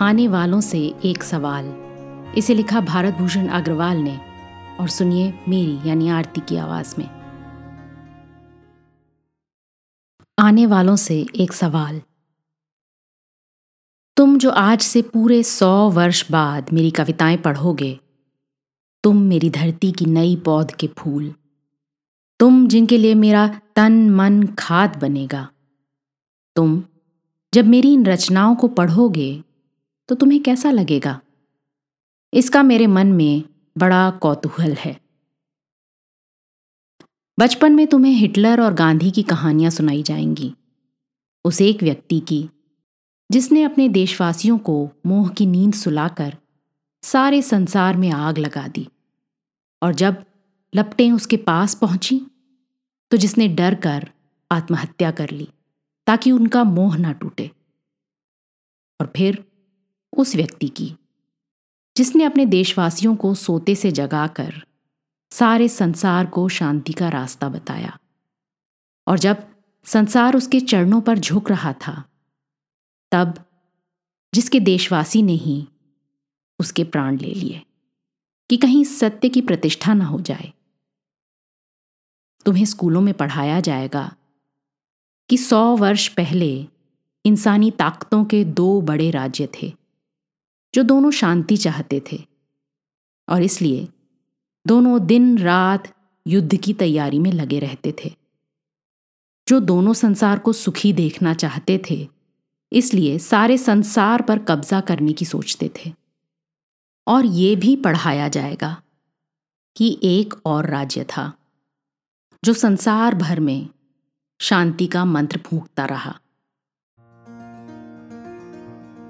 आने वालों से एक सवाल। इसे लिखा भारत भूषण अग्रवाल ने, और सुनिए मेरी यानी आरती की आवाज़ में। आने वालों से एक सवाल। तुम जो आज से पूरे सौ वर्ष बाद मेरी कविताएँ पढ़ोगे, तुम मेरी धरती की नई पौध के फूल, तुम जिनके लिए मेरा तन मन खाद बनेगा, तुम जब मेरी इन रचनाओं को पढ़ोगे तो तुम्हें कैसा लगेगा? इसका मेरे मन में बड़ा कौतूहल है। बचपन में तुम्हें हिटलर और गांधी की कहानियाँ सुनाई जाएँगी। उस एक व्यक्ति की, जिसने अपने देशवासियों को मोह की नींद सुलाकर सारे संसार में आग लगा दी। और जब लपटें उसके पास पहुँची तो जिसने डर कर आत्महत्या कर ली, ताकि उनका मोह ना टूटे। और फिर उस व्यक्ति की, जिसने अपने देशवासियों को सोते से जगाकर सारे संसार को शांति का रास्ता बताया। और जब संसार उसके चरणों पर झुक रहा था, तब जिसके देशवासी ने ही उसके प्राण ले लिए कि कहीं सत्य की प्रतिष्ठा न हो जाए। तुम्हें स्कूलों में पढ़ाया जाएगा कि सौ वर्ष पहले इंसानी ताकतों के दो बड़े राज्य थे। जो दोनों शांति चाहते थे। और इसलिए दोनों दिन रात युद्ध की तैयारी में लगे रहते थे। जो दोनों संसार को सुखी देखना चाहते थे, इसलिए सारे संसार पर कब्जा करने की सोचते थे। और ये भी पढ़ाया जाएगा कि एक और राज्य था, जो संसार भर में शांति का मंत्र फूंकता रहा।